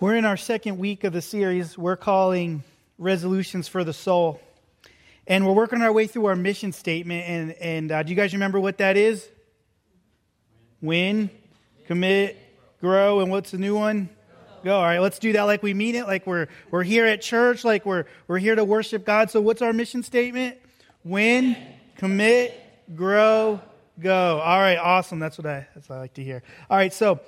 We're in our second week of the series we're calling Resolutions for the Soul. And we're working our way through our mission statement. And, and uh, do you guys remember what that is? Win, commit, grow, and what's the new one? Go. All right, let's do that like we mean it, like we're, we're here at church, like we're, we're here to worship God. So, what's our mission statement? Win, commit, grow, go. All right, awesome. That's what I, that's what I like to hear. All right, so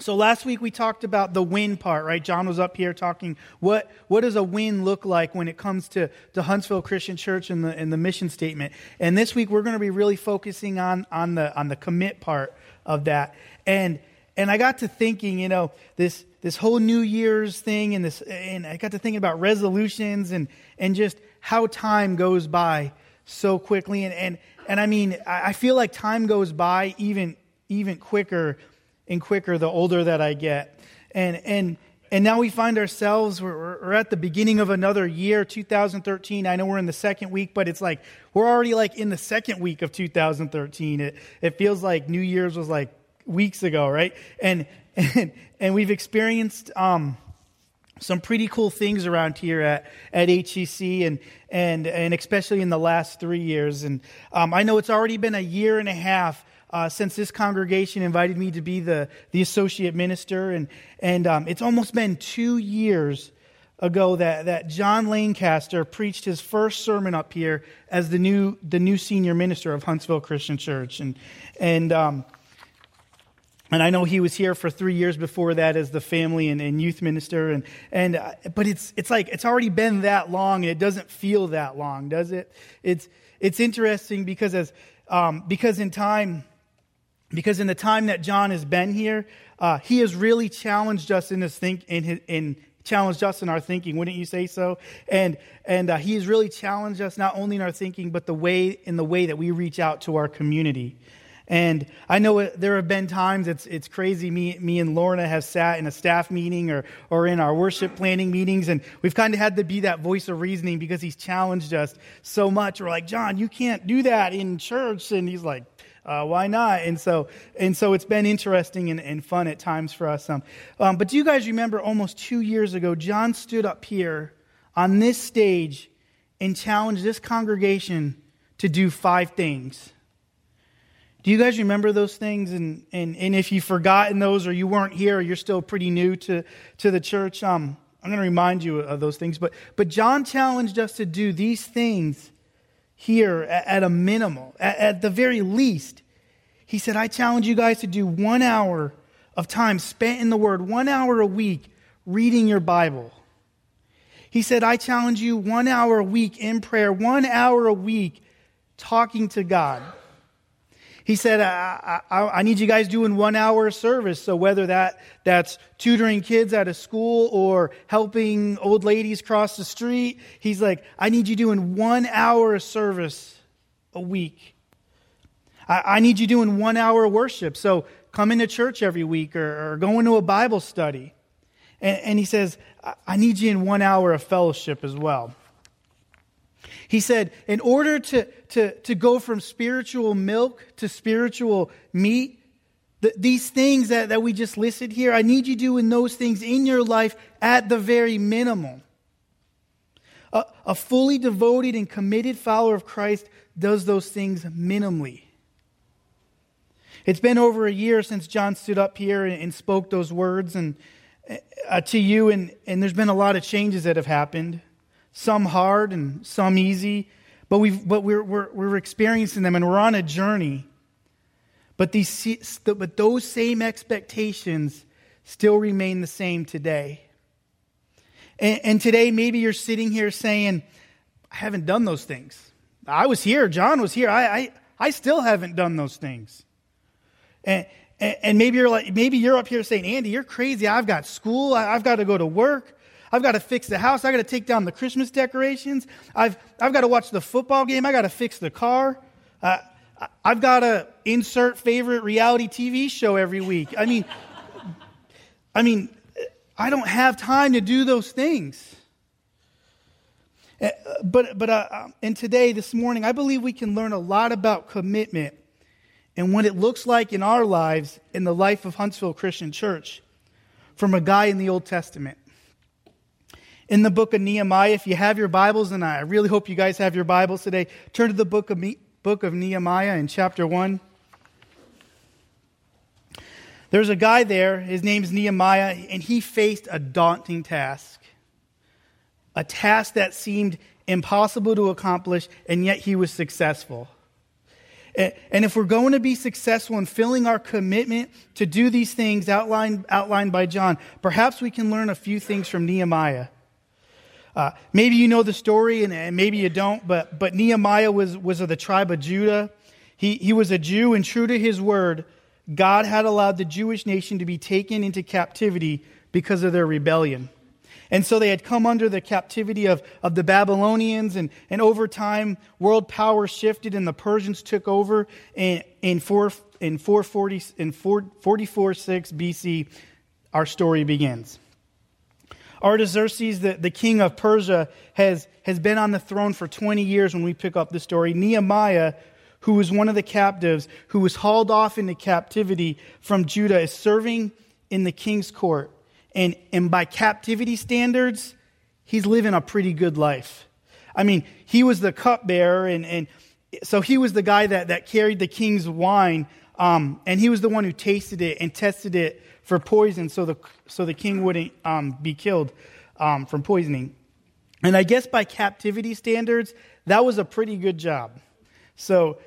so last week we talked about the win part, right? John was up here talking what what does a win look like when it comes to, to Huntsville Christian Church and the and the mission statement. And this week we're going to be really focusing on on the on the commit part of that. And and I got to thinking, you know, this this whole New Year's thing and this and I got to thinking about resolutions and and just how time goes by so quickly and and and I mean I feel like time goes by even even quicker and quicker the older that I get. And, and, and now we find ourselves, we're, we're at the beginning of another year, 2013. I know we're in the second week, but it's like, we're already like in the second week of 2013. It, it feels like New Year's was like weeks ago, right? And, and, and we've experienced, um, some pretty cool things around here at, at HCC and, and, and especially in the last three years. And um, I know it's already been a year and a half uh, since this congregation invited me to be the, the associate minister. And, and um, it's almost been two years ago that, that John Lancaster preached his first sermon up here as the new, the new senior minister of Huntsville Christian Church. And, and, um, and I know he was here for three years before that as the family and, and youth minister. And, and, uh, but it's, it's like, it's already been that long and it doesn't feel that long, does it? It's, it's interesting because as, um, because in time, because in the time that John has been here, uh, he has really challenged us in his think in, his, in challenged us in our thinking. Wouldn't you say so? And and uh, he has really challenged us not only in our thinking, but the way in the way that we reach out to our community. And I know there have been times it's it's crazy. Me me and Lorna have sat in a staff meeting or or in our worship planning meetings, and we've kind of had to be that voice of reasoning because he's challenged us so much. We're like, John, you can't do that in church, and he's like, uh, why not? And so, and so it's been interesting and, and fun at times for us. Um, um, but do you guys remember almost two years ago, John stood up here on this stage and challenged this congregation to do five things. Do you guys remember those things? And, and, and if you've forgotten those or you weren't here or you're still pretty new to, to the church, um, I'm going to remind you of those things. But, but John challenged us to do these things here at, a minimal, at, the very least. He said, I challenge you guys to do one hour of time spent in the Word, one hour a week reading your Bible. He said, I challenge you one hour a week in prayer, one hour a week talking to God. He said, I, I, I, need you guys doing one hour of service. So whether that, that's tutoring kids at a school or helping old ladies cross the street, he's like, I need you doing one hour of service a week. I, I need you doing one hour of worship. So coming to church every week or, or going to a Bible study. And, and he says, I need you in one hour of fellowship as well. He said, in order to, to, to go from spiritual milk to spiritual meat, the, these things that, that we just listed here, I need you doing those things in your life at the very minimum. A, a fully devoted and committed follower of Christ does those things minimally. It's been over a year since John stood up here and, and spoke those words and, uh, to you, and, and there's been a lot of changes that have happened some hard and some easy, but, we've, but we're, we're, we're experiencing them and we're on a journey. But, these, but those same expectations still remain the same today. And, and today, maybe you're sitting here saying, I haven't done those things. I was here, John was here. I, I, I still haven't done those things. And, and maybe you're like, maybe you're up here saying, Andy, you're crazy. I've got school. I've got to go to work. I've got to fix the house. I've got to take down the Christmas decorations. I've, I've got to watch the football game. I've got to fix the car. Uh, I've got to insert favorite reality TV show every week. I mean, I mean, I don't have time to do those things. Uh, but, but uh, um, and today, this morning, I believe we can learn a lot about commitment and what it looks like in our lives in the life of Huntsville Christian Church from a guy in the Old Testament. In the book of Nehemiah, if you have your Bibles, and I really hope you guys have your Bibles today, turn to the book of, book of Nehemiah in chapter 1. There's a guy there, his name's Nehemiah, and he faced a daunting task. A task that seemed impossible to accomplish, and yet he was successful. And if we're going to be successful in filling our commitment to do these things outlined, outlined by John, perhaps we can learn a few things from Nehemiah. Uh, maybe you know the story and, and, maybe you don't, but, but Nehemiah was, was of the tribe of Judah. He, he was a Jew, and true to his word, God had allowed the Jewish nation to be taken into captivity because of their rebellion. And so they had come under the captivity of, of the Babylonians, and, and over time, world power shifted, and the Persians took over in, in, 4, in, 440, in 44 6 BC. Our story begins. Artaxerxes, the, the king of Persia, has, has been on the throne for 20 years when we pick up the story. Nehemiah, who was one of the captives, who was hauled off into captivity from Judah, is serving in the king's court. And, and by captivity standards, he's living a pretty good life. I mean, he was the cupbearer, and, and so he was the guy that, that carried the king's wine, um, and he was the one who tasted it and tested it for poison so the, so the king wouldn't um, be killed um, from poisoning. And I guess by captivity standards, that was a pretty good job. So,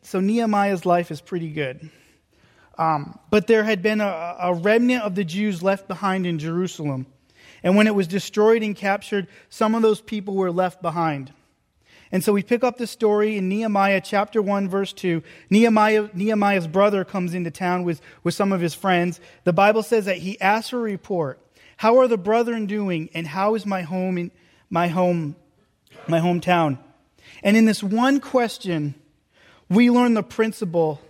so Nehemiah's life is pretty good. Um, but there had been a, a remnant of the Jews left behind in Jerusalem. And when it was destroyed and captured, some of those people were left behind. And so we pick up the story in Nehemiah chapter 1, verse 2. Nehemiah, Nehemiah's brother comes into town with, with some of his friends. The Bible says that he asks for a report. How are the brethren doing? And how is my home in my home, my hometown? And in this one question, we learn the principle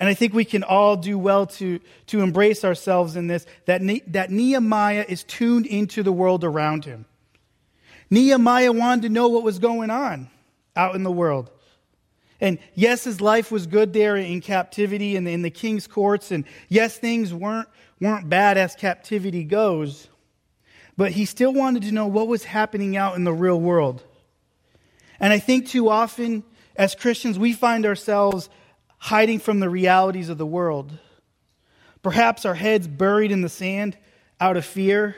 and I think we can all do well to, to embrace ourselves in this that, ne- that Nehemiah is tuned into the world around him. Nehemiah wanted to know what was going on out in the world. And yes, his life was good there in captivity and in the king's courts. And yes, things weren't, weren't bad as captivity goes. But he still wanted to know what was happening out in the real world. And I think too often as Christians, we find ourselves hiding from the realities of the world. Perhaps our heads buried in the sand out of fear,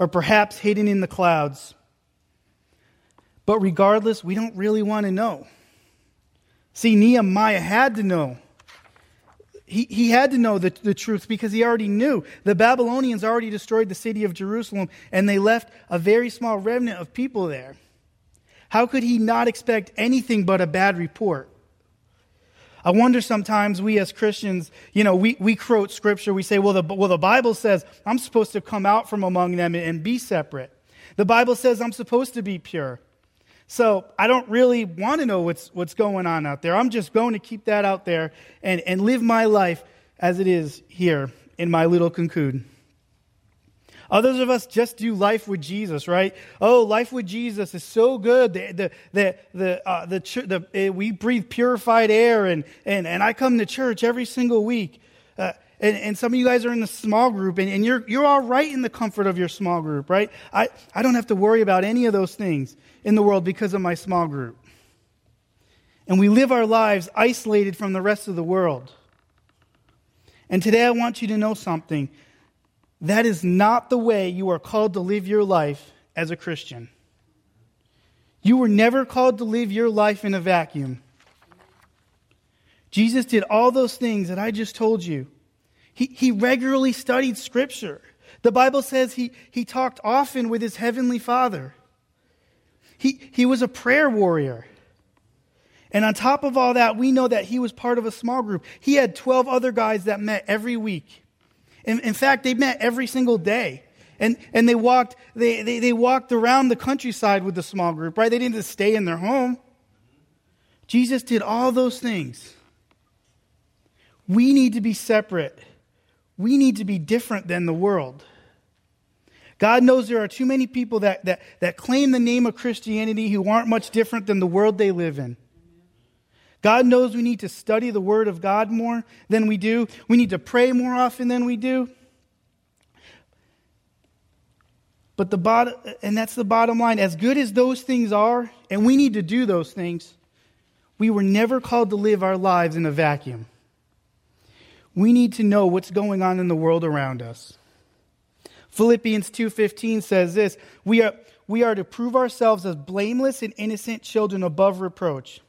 or perhaps hidden in the clouds. But regardless, we don't really want to know. See, Nehemiah had to know. He, he had to know the, the truth because he already knew. The Babylonians already destroyed the city of Jerusalem and they left a very small remnant of people there. How could he not expect anything but a bad report? I wonder sometimes we as Christians, you know, we, we quote scripture, we say, well the, well, the Bible says I'm supposed to come out from among them and be separate. The Bible says I'm supposed to be pure. So I don't really want to know what's, what's going on out there. I'm just going to keep that out there and, and live my life as it is here in my little cocoon. Others of us just do life with Jesus, right? Oh, life with Jesus is so good. The, the, the, uh, the, the, uh, we breathe purified air, and, and, and I come to church every single week. Uh, and, and some of you guys are in the small group, and, and you're, you're all right in the comfort of your small group, right? I, I don't have to worry about any of those things in the world because of my small group. And we live our lives isolated from the rest of the world. And today I want you to know something. That is not the way you are called to live your life as a Christian. You were never called to live your life in a vacuum. Jesus did all those things that I just told you. He, he regularly studied Scripture. The Bible says he, he talked often with his heavenly Father. He, he was a prayer warrior. And on top of all that, we know that he was part of a small group. He had 12 other guys that met every week. In, in fact, they met every single day. And, and they, walked, they, they, they walked around the countryside with the small group, right? They didn't just stay in their home. Jesus did all those things. We need to be separate. We need to be different than the world. God knows there are too many people that, that, that claim the name of Christianity who aren't much different than the world they live in. God knows we need to study the Word of God more than we do. We need to pray more often than we do. But the bottom, and that's the bottom line. As good as those things are, and we need to do those things, we were never called to live our lives in a vacuum. We need to know what's going on in the world around us. Philippians 2:15 says this, we are we are to prove ourselves as blameless and innocent children above reproach.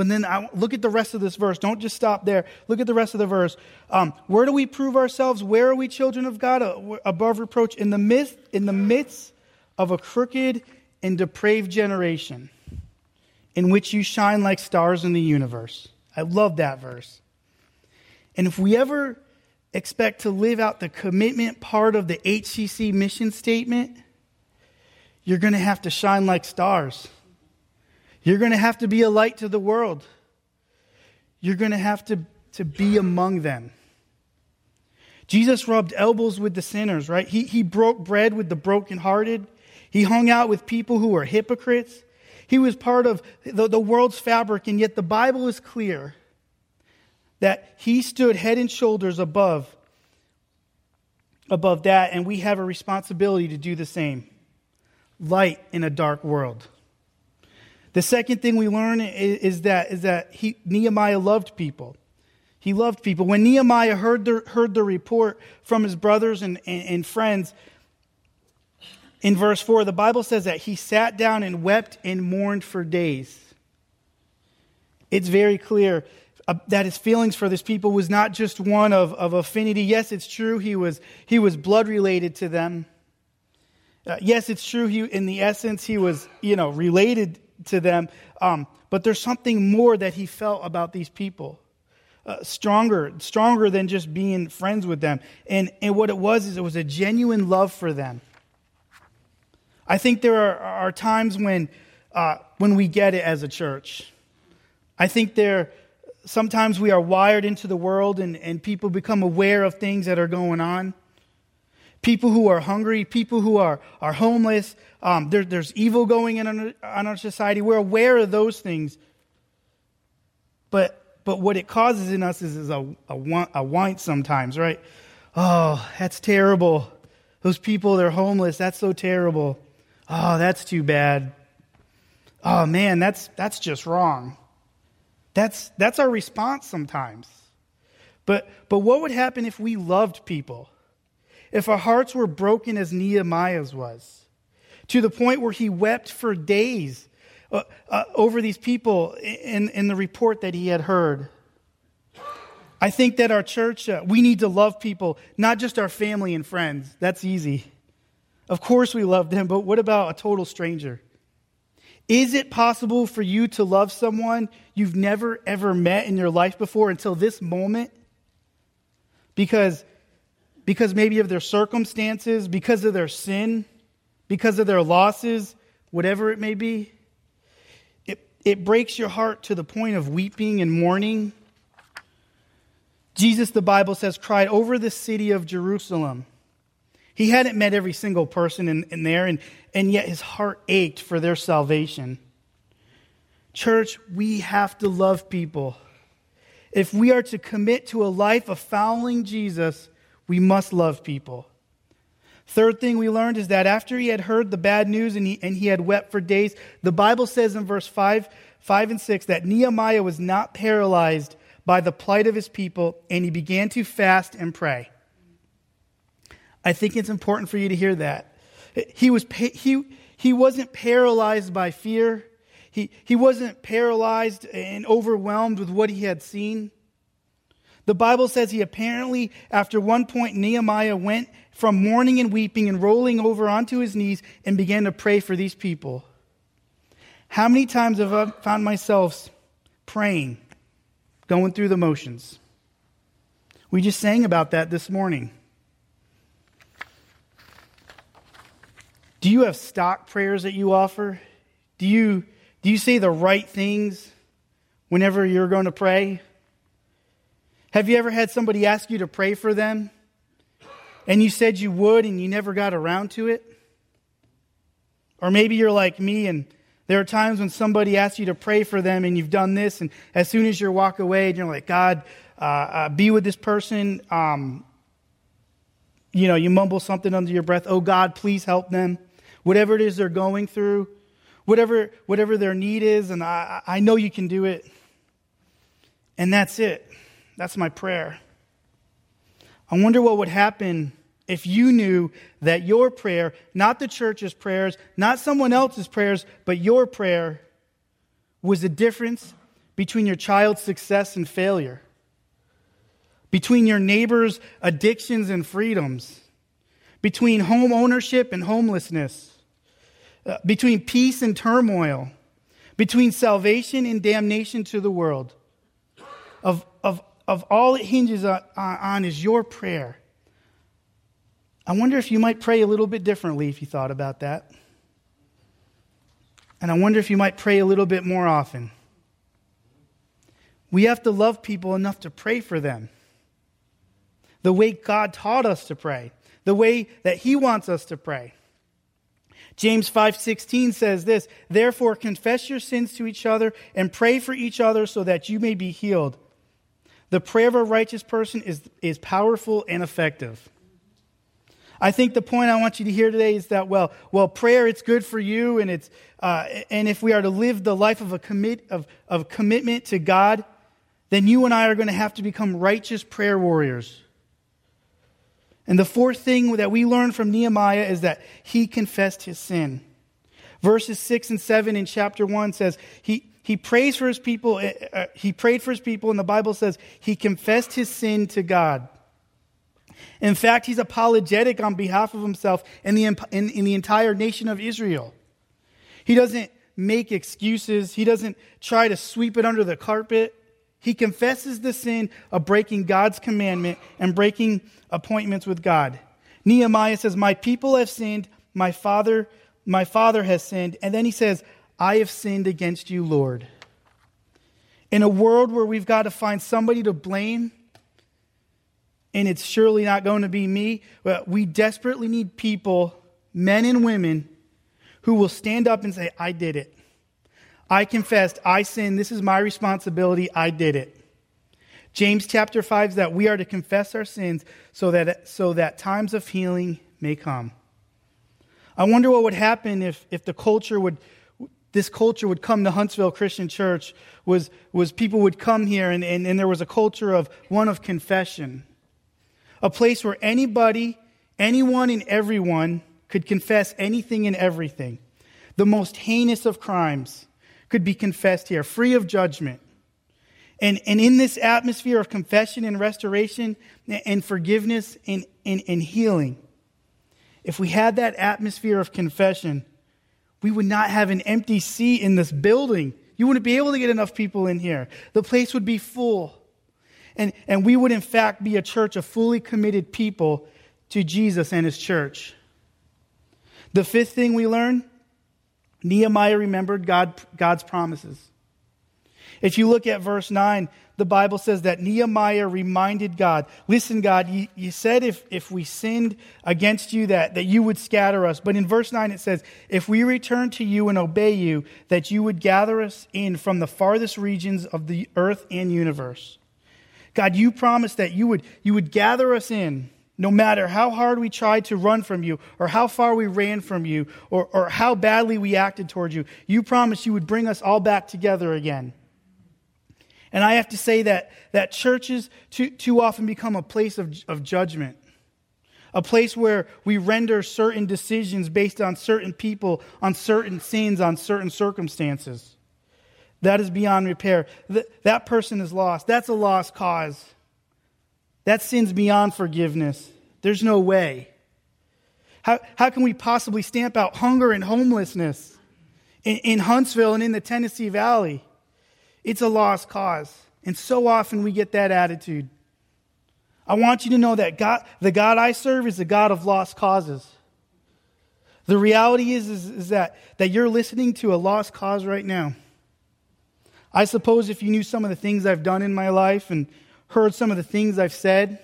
But then I, look at the rest of this verse. Don't just stop there. Look at the rest of the verse. Um, where do we prove ourselves? Where are we children of God uh, above reproach? In the midst, in the midst of a crooked and depraved generation, in which you shine like stars in the universe. I love that verse. And if we ever expect to live out the commitment part of the HCC mission statement, you're going to have to shine like stars. You're going to have to be a light to the world. You're going to have to, to be among them. Jesus rubbed elbows with the sinners, right? He, he broke bread with the brokenhearted. He hung out with people who were hypocrites. He was part of the, the world's fabric, and yet the Bible is clear that he stood head and shoulders above above that and we have a responsibility to do the same light in a dark world the second thing we learn is, is that, is that he, Nehemiah loved people. He loved people. When Nehemiah heard the, heard the report from his brothers and, and, and friends, in verse 4, the Bible says that he sat down and wept and mourned for days. It's very clear uh, that his feelings for this people was not just one of, of affinity. Yes, it's true, he was, he was blood related to them. Uh, yes, it's true, he, in the essence, he was, you know, related to them. Um, but there's something more that he felt about these people. Uh, stronger, stronger than just being friends with them. And, and what it was is it was a genuine love for them. I think there are, are times when, uh, when we get it as a church. I think there, sometimes we are wired into the world and, and people become aware of things that are going on people who are hungry, people who are, are homeless. Um, there, there's evil going in on, on our society. We're aware of those things. But, but what it causes in us is, is a, a, want, a want sometimes, right? Oh, that's terrible. Those people, they're homeless. That's so terrible. Oh, that's too bad. Oh man, that's that's just wrong. That's that's our response sometimes. But but what would happen if we loved people? If our hearts were broken as Nehemiah's was, to the point where he wept for days uh, uh, over these people in, in the report that he had heard. I think that our church, uh, we need to love people, not just our family and friends. That's easy. Of course, we love them, but what about a total stranger? Is it possible for you to love someone you've never ever met in your life before until this moment? Because because maybe of their circumstances, because of their sin, because of their losses, whatever it may be. It, it breaks your heart to the point of weeping and mourning. Jesus, the Bible says, cried over the city of Jerusalem. He hadn't met every single person in, in there, and, and yet his heart ached for their salvation. Church, we have to love people. If we are to commit to a life of following Jesus, we must love people. Third thing we learned is that after he had heard the bad news and he, and he had wept for days, the Bible says in verse 5, 5 and 6 that Nehemiah was not paralyzed by the plight of his people and he began to fast and pray. I think it's important for you to hear that. He, was, he, he wasn't paralyzed by fear. He, he wasn't paralyzed and overwhelmed with what he had seen. The Bible says he apparently, after one point, Nehemiah went from mourning and weeping and rolling over onto his knees and began to pray for these people. How many times have I found myself praying, going through the motions? We just sang about that this morning. Do you have stock prayers that you offer? Do you, do you say the right things whenever you're going to pray? Have you ever had somebody ask you to pray for them and you said you would and you never got around to it? Or maybe you're like me and there are times when somebody asks you to pray for them and you've done this, and as soon as you walk away, you're like, God, uh, uh, be with this person. Um, you know, you mumble something under your breath, oh God, please help them. whatever it is they're going through, whatever, whatever their need is, and I, I know you can do it. And that's it. That's my prayer. I wonder what would happen if you knew that your prayer, not the church's prayers, not someone else's prayers, but your prayer was the difference between your child's success and failure, between your neighbor's addictions and freedoms, between home ownership and homelessness, uh, between peace and turmoil, between salvation and damnation to the world. Of, of, all it hinges on, on is your prayer. I wonder if you might pray a little bit differently if you thought about that. And I wonder if you might pray a little bit more often. We have to love people enough to pray for them. The way God taught us to pray, the way that he wants us to pray. James 5:16 says this, "Therefore confess your sins to each other and pray for each other so that you may be healed." The prayer of a righteous person is, is powerful and effective. I think the point I want you to hear today is that, well, well, prayer, it's good for you, and, it's, uh, and if we are to live the life of a commit, of, of commitment to God, then you and I are going to have to become righteous prayer warriors. And the fourth thing that we learn from Nehemiah is that he confessed his sin. Verses 6 and 7 in chapter 1 says, he, he prays for his people, uh, he prayed for his people, and the Bible says he confessed his sin to God. In fact, he's apologetic on behalf of himself and the, in, in the entire nation of Israel. He doesn't make excuses, he doesn't try to sweep it under the carpet. He confesses the sin of breaking God's commandment and breaking appointments with God. Nehemiah says, My people have sinned, my father, my father has sinned. And then he says, I have sinned against you, Lord. In a world where we've got to find somebody to blame, and it's surely not going to be me. We desperately need people, men and women, who will stand up and say, I did it. I confessed, I sinned, this is my responsibility, I did it. James chapter 5 is that we are to confess our sins so that, so that times of healing may come. I wonder what would happen if, if the culture would, this culture would come to Huntsville Christian Church, was, was people would come here and, and, and there was a culture of one of confession a place where anybody, anyone, and everyone could confess anything and everything. The most heinous of crimes could be confessed here, free of judgment. And, and in this atmosphere of confession and restoration and forgiveness and, and, and healing, if we had that atmosphere of confession, we would not have an empty seat in this building. You wouldn't be able to get enough people in here. The place would be full. And, and we would, in fact, be a church of fully committed people to Jesus and his church. The fifth thing we learn Nehemiah remembered God, God's promises. If you look at verse 9, the Bible says that Nehemiah reminded God, Listen, God, you, you, said if, if we sinned against you that, that you would scatter us. But in verse 9 it says, If we return to you and obey you, that you would gather us in from the farthest regions of the earth and universe. God, you promised that you would, you would gather us in no matter how hard we tried to run from you, or how far we ran from you, or, or how badly we acted towards you. You promised you would bring us all back together again. And I have to say that, that churches too, too often become a place of, of judgment, a place where we render certain decisions based on certain people, on certain sins, on certain circumstances. That is beyond repair. that person is lost. That's a lost cause. That sin's beyond forgiveness. There's no way. How, how can we possibly stamp out hunger and homelessness in, in Huntsville and in the Tennessee Valley? It's a lost cause. And so often we get that attitude. I want you to know that God, the God I serve is the God of lost causes. The reality is, is, is that, that you're listening to a lost cause right now. I suppose if you knew some of the things I've done in my life and heard some of the things I've said,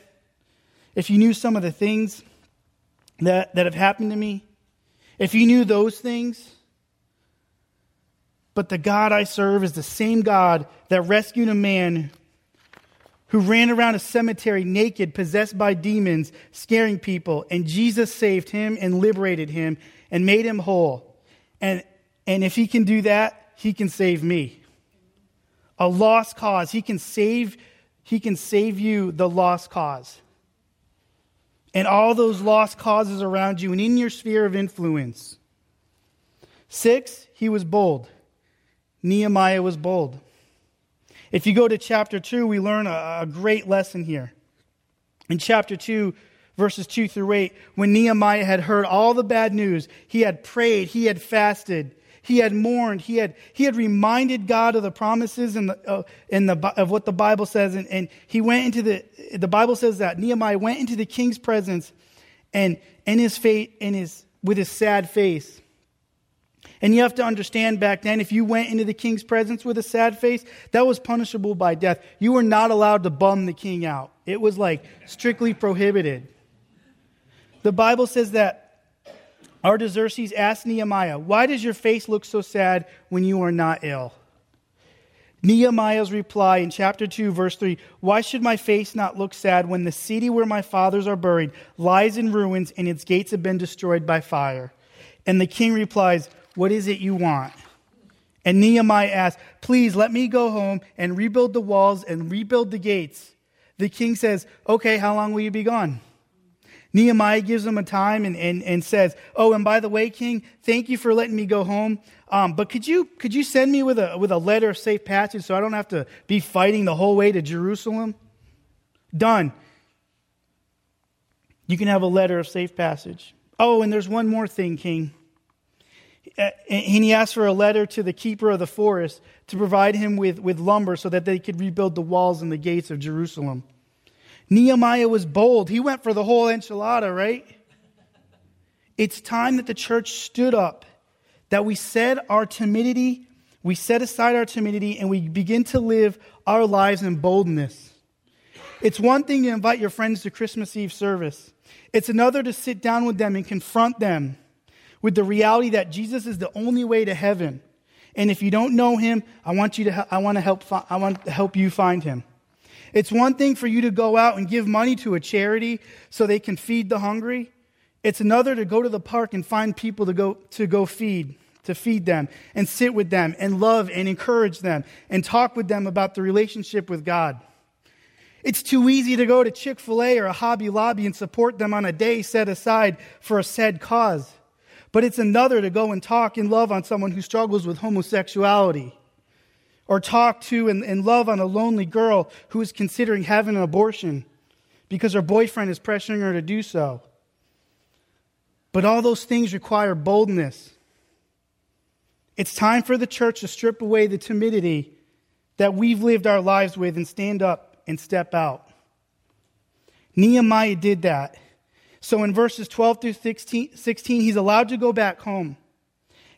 if you knew some of the things that, that have happened to me, if you knew those things, but the God I serve is the same God that rescued a man who ran around a cemetery naked, possessed by demons, scaring people. And Jesus saved him and liberated him and made him whole. And, and if he can do that, he can save me. A lost cause. He can save, he can save you the lost cause. And all those lost causes around you and in your sphere of influence. Six, he was bold. Nehemiah was bold. If you go to chapter 2, we learn a, a great lesson here. In chapter 2, verses 2 through 8, when Nehemiah had heard all the bad news, he had prayed, he had fasted, he had mourned, he had, he had reminded God of the promises and the, uh, in the, of what the Bible says, and, and he went into the, the Bible says that Nehemiah went into the king's presence and in his fate, in his, with his sad face. And you have to understand back then, if you went into the king's presence with a sad face, that was punishable by death. You were not allowed to bum the king out, it was like strictly prohibited. The Bible says that Artaxerxes asked Nehemiah, Why does your face look so sad when you are not ill? Nehemiah's reply in chapter 2, verse 3 Why should my face not look sad when the city where my fathers are buried lies in ruins and its gates have been destroyed by fire? And the king replies, what is it you want? And Nehemiah asked, Please let me go home and rebuild the walls and rebuild the gates. The king says, Okay, how long will you be gone? Nehemiah gives him a time and, and, and says, Oh, and by the way, king, thank you for letting me go home. Um, but could you, could you send me with a, with a letter of safe passage so I don't have to be fighting the whole way to Jerusalem? Done. You can have a letter of safe passage. Oh, and there's one more thing, king. And he asked for a letter to the keeper of the forest to provide him with, with lumber so that they could rebuild the walls and the gates of Jerusalem. Nehemiah was bold. He went for the whole enchilada, right? It's time that the church stood up, that we said our timidity, we set aside our timidity, and we begin to live our lives in boldness. It's one thing to invite your friends to Christmas Eve service, it's another to sit down with them and confront them with the reality that Jesus is the only way to heaven. And if you don't know him, I want you to I want to help I want to help you find him. It's one thing for you to go out and give money to a charity so they can feed the hungry. It's another to go to the park and find people to go to go feed, to feed them and sit with them and love and encourage them and talk with them about the relationship with God. It's too easy to go to Chick-fil-A or a Hobby Lobby and support them on a day set aside for a said cause. But it's another to go and talk and love on someone who struggles with homosexuality. Or talk to and, and love on a lonely girl who is considering having an abortion because her boyfriend is pressuring her to do so. But all those things require boldness. It's time for the church to strip away the timidity that we've lived our lives with and stand up and step out. Nehemiah did that. So in verses 12 through 16, 16, he's allowed to go back home.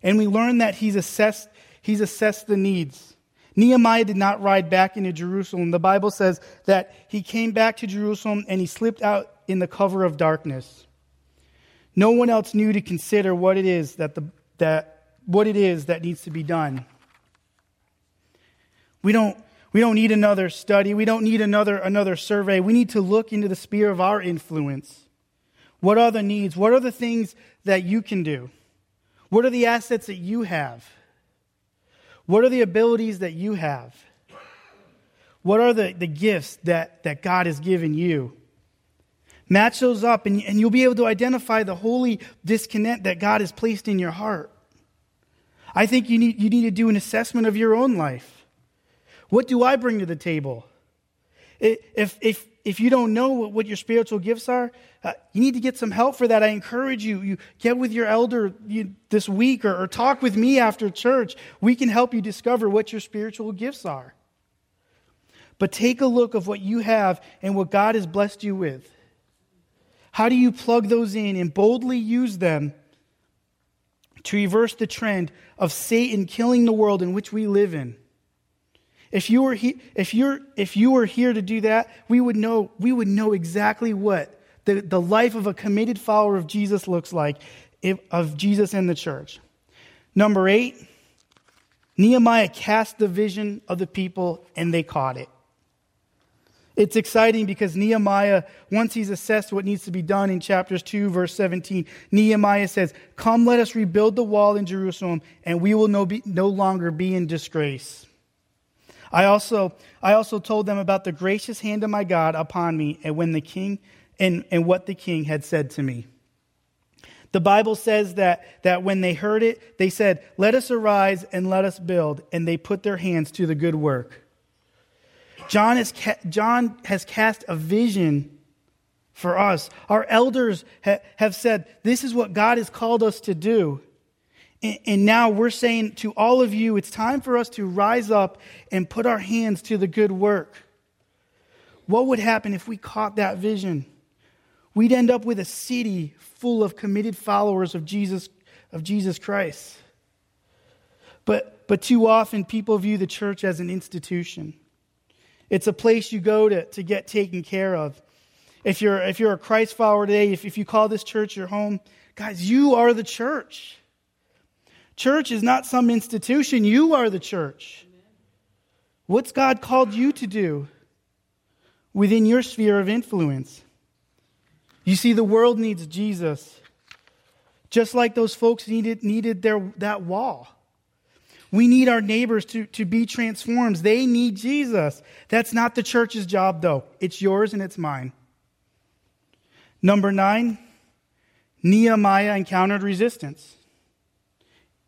And we learn that he's assessed, he's assessed the needs. Nehemiah did not ride back into Jerusalem. The Bible says that he came back to Jerusalem and he slipped out in the cover of darkness. No one else knew to consider what it is that, the, that, what it is that needs to be done. We don't, we don't need another study. We don't need another, another survey. We need to look into the sphere of our influence. What are the needs? What are the things that you can do? What are the assets that you have? What are the abilities that you have? What are the, the gifts that, that God has given you? Match those up, and, and you'll be able to identify the holy disconnect that God has placed in your heart. I think you need, you need to do an assessment of your own life. What do I bring to the table? If, if, if you don't know what, what your spiritual gifts are, uh, you need to get some help for that. I encourage you, you get with your elder you, this week or, or talk with me after church. We can help you discover what your spiritual gifts are. But take a look of what you have and what God has blessed you with. How do you plug those in and boldly use them to reverse the trend of Satan killing the world in which we live in? If you were he, if you're if you were here to do that, we would know we would know exactly what the, the life of a committed follower of Jesus looks like, if, of Jesus and the church. Number eight, Nehemiah cast the vision of the people and they caught it. It's exciting because Nehemiah, once he's assessed what needs to be done in chapters 2, verse 17, Nehemiah says, Come, let us rebuild the wall in Jerusalem, and we will no, be, no longer be in disgrace. I also, I also told them about the gracious hand of my God upon me, and when the king and, and what the king had said to me. The Bible says that, that when they heard it, they said, Let us arise and let us build. And they put their hands to the good work. John has, ca- John has cast a vision for us. Our elders ha- have said, This is what God has called us to do. And, now we're saying to all of you, it's time for us to rise up and put our hands to the good work. What would happen if we caught that vision? We'd end up with a city full of committed followers of Jesus, of Jesus Christ. But, but too often, people view the church as an institution. It's a place you go to, to get taken care of. If you're, if you're a Christ follower today, if, if you call this church your home, guys, you are the church. Church is not some institution, you are the church. What's God called you to do within your sphere of influence? You see, the world needs Jesus, just like those folks needed, needed their, that wall. We need our neighbors to, to be transformed. They need Jesus. That's not the church's job, though. It's yours and it's mine. Number nine, Nehemiah encountered resistance.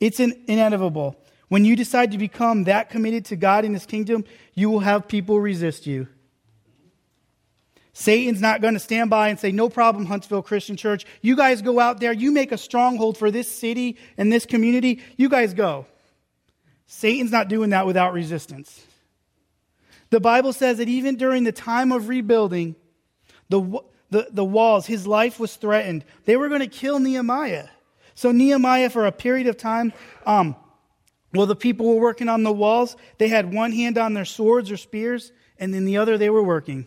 It's inevitable. When you decide to become that committed to God and His kingdom, you will have people resist you. Satan's not going to stand by and say, No problem, Huntsville Christian Church. You guys go out there. You make a stronghold for this city and this community. You guys go. Satan's not doing that without resistance. The Bible says that even during the time of rebuilding, the, the, the walls, his life was threatened. They were going to kill Nehemiah. So, Nehemiah, for a period of time, um, while the people were working on the walls, they had one hand on their swords or spears, and then the other they were working.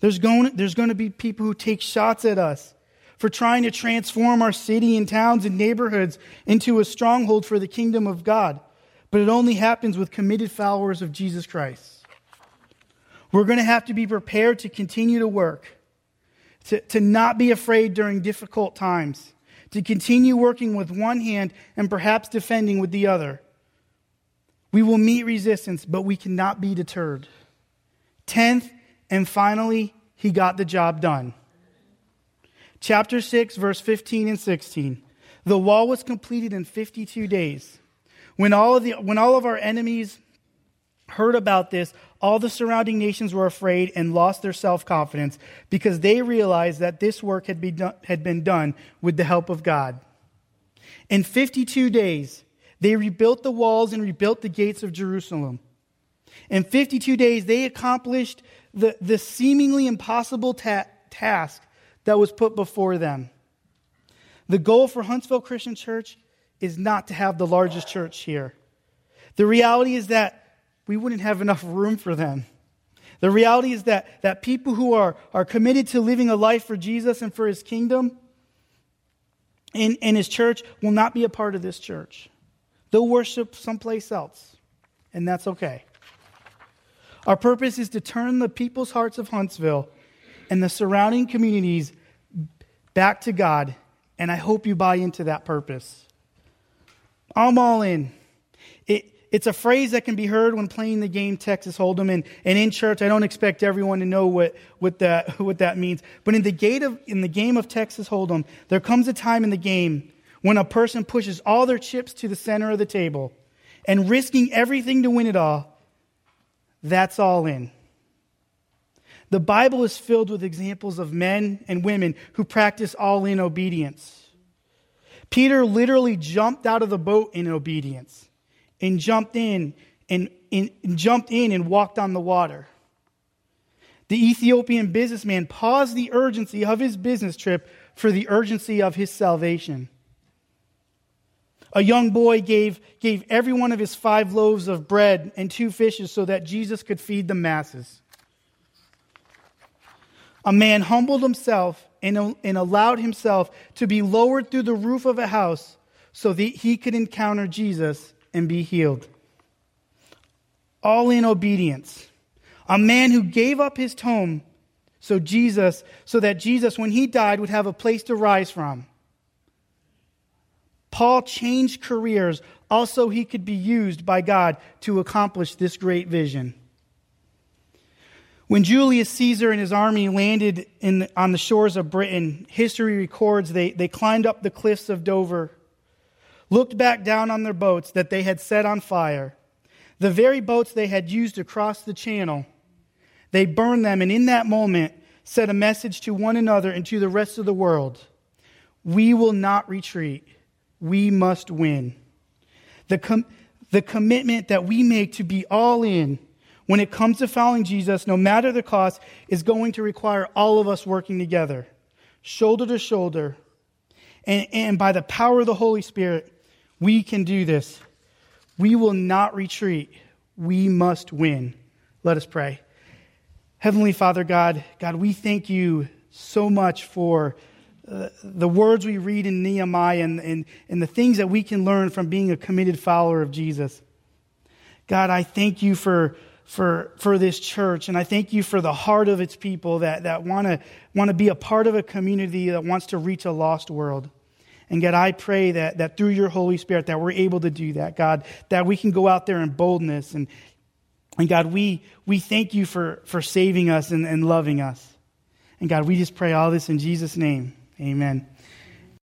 There's going, there's going to be people who take shots at us for trying to transform our city and towns and neighborhoods into a stronghold for the kingdom of God. But it only happens with committed followers of Jesus Christ. We're going to have to be prepared to continue to work, to, to not be afraid during difficult times, to continue working with one hand and perhaps defending with the other. We will meet resistance, but we cannot be deterred. Tenth, and finally, he got the job done. Chapter 6, verse 15 and 16. The wall was completed in 52 days. When all of, the, when all of our enemies heard about this, all the surrounding nations were afraid and lost their self confidence because they realized that this work had, be done, had been done with the help of God. In 52 days, they rebuilt the walls and rebuilt the gates of Jerusalem. In 52 days, they accomplished the, the seemingly impossible ta- task that was put before them. The goal for Huntsville Christian Church is not to have the largest church here. The reality is that we wouldn't have enough room for them. The reality is that, that people who are, are committed to living a life for Jesus and for his kingdom and, and his church will not be a part of this church. They'll worship someplace else, and that's okay. Our purpose is to turn the people's hearts of Huntsville and the surrounding communities back to God, and I hope you buy into that purpose. I'm all in. It, it's a phrase that can be heard when playing the game Texas Hold'em, and, and in church, I don't expect everyone to know what, what, that, what that means. But in the, gate of, in the game of Texas Hold'em, there comes a time in the game when a person pushes all their chips to the center of the table and risking everything to win it all that's all in. The Bible is filled with examples of men and women who practice all in obedience. Peter literally jumped out of the boat in obedience and jumped in and, and, and jumped in and walked on the water. The Ethiopian businessman paused the urgency of his business trip for the urgency of his salvation. A young boy gave, gave every one of his five loaves of bread and two fishes so that Jesus could feed the masses. A man humbled himself and, and allowed himself to be lowered through the roof of a house so that he could encounter Jesus and be healed. All in obedience. A man who gave up his home so Jesus, so that Jesus, when he died, would have a place to rise from. Paul changed careers also he could be used by God to accomplish this great vision. When Julius Caesar and his army landed in, on the shores of Britain, history records they, they climbed up the cliffs of Dover, looked back down on their boats that they had set on fire, the very boats they had used to cross the channel. They burned them, and in that moment, said a message to one another and to the rest of the world We will not retreat, we must win. The, com- the commitment that we make to be all in when it comes to following Jesus, no matter the cost, is going to require all of us working together, shoulder to shoulder. And, and by the power of the Holy Spirit, we can do this. We will not retreat. We must win. Let us pray. Heavenly Father God, God, we thank you so much for uh, the words we read in Nehemiah and, and, and the things that we can learn from being a committed follower of Jesus. God, I thank you for, for, for this church, and I thank you for the heart of its people that, that want to be a part of a community that wants to reach a lost world. And God, I pray that, that through your Holy Spirit that we're able to do that, God, that we can go out there in boldness. And, and God, we, we thank you for, for saving us and, and loving us. And God, we just pray all this in Jesus' name. Amen.